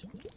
Yeah.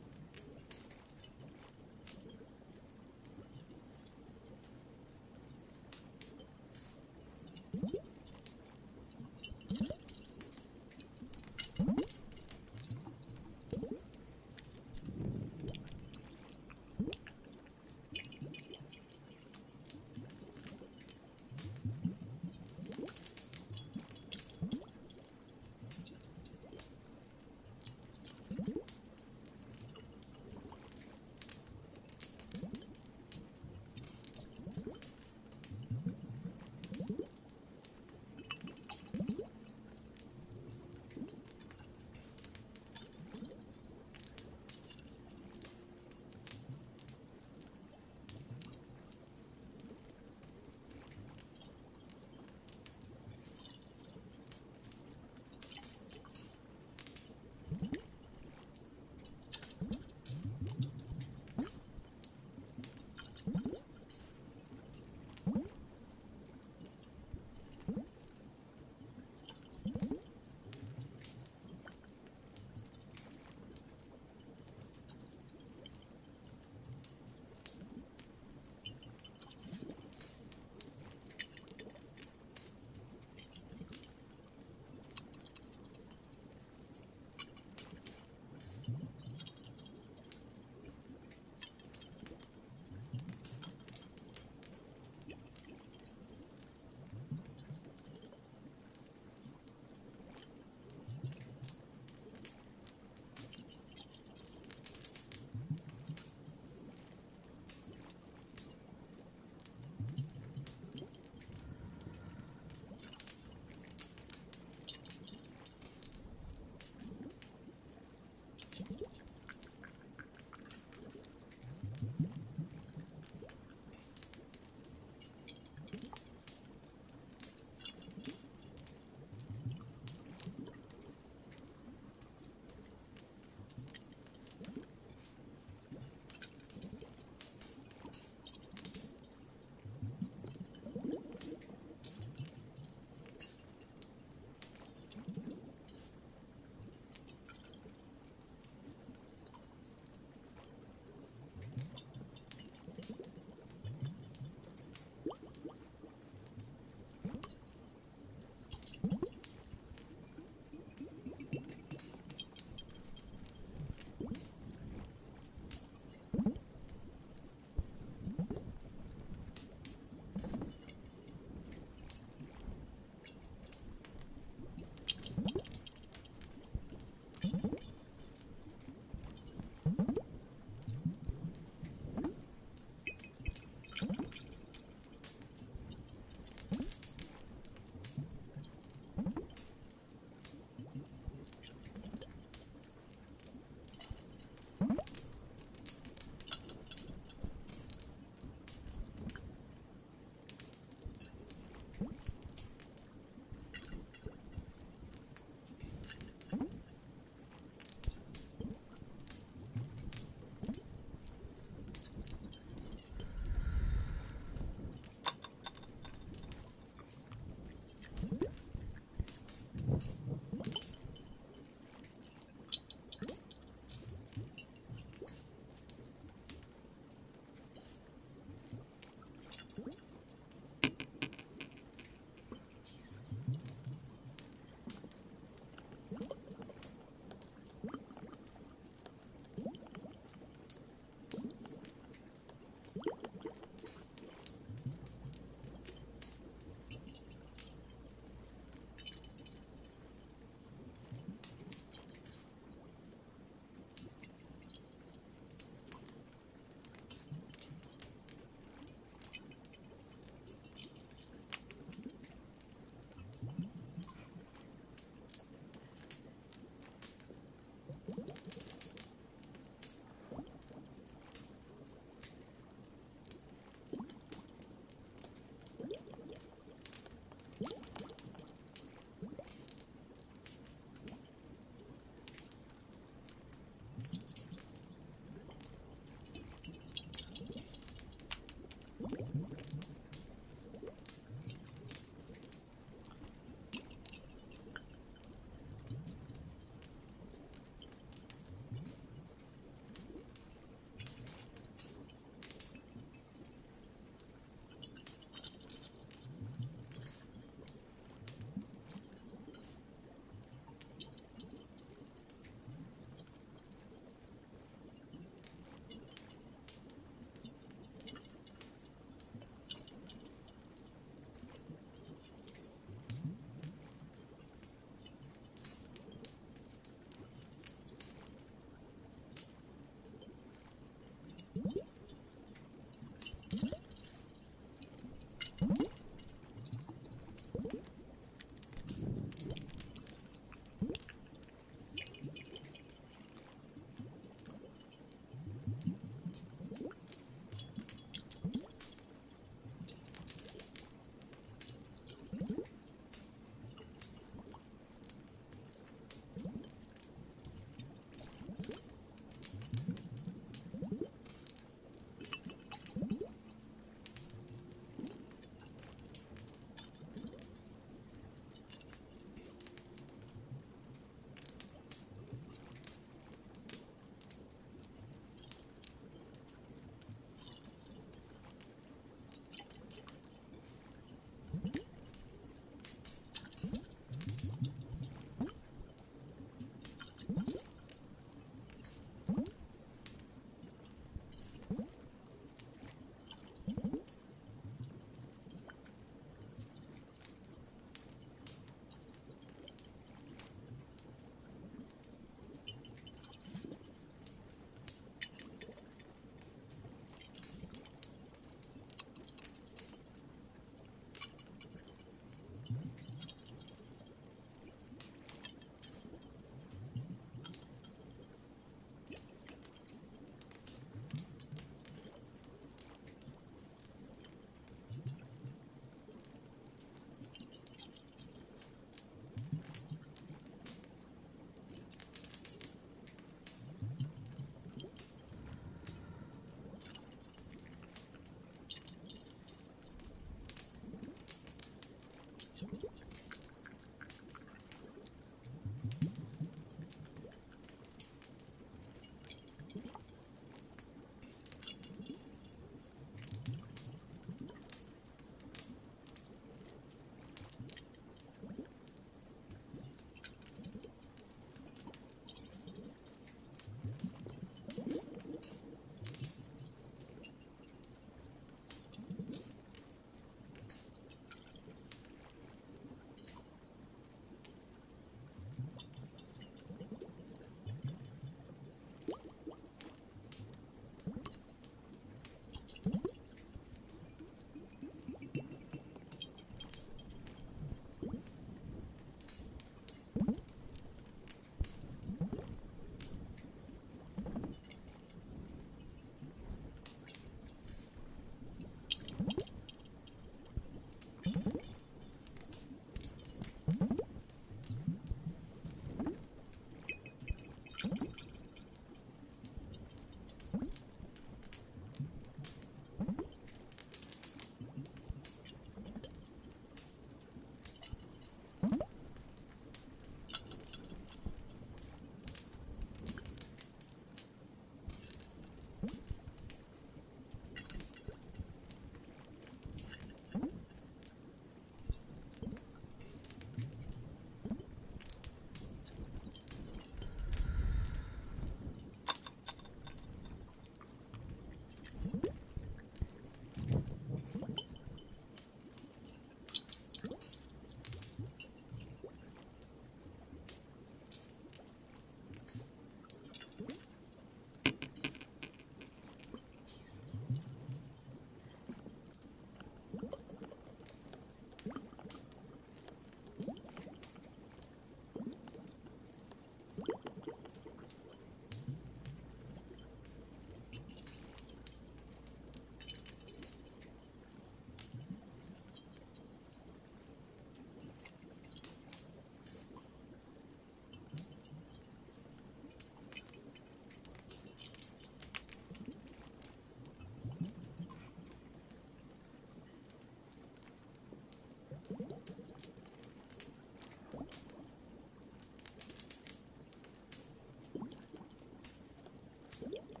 Yeah.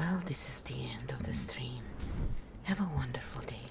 Well, this is the end of the stream. Have a wonderful day.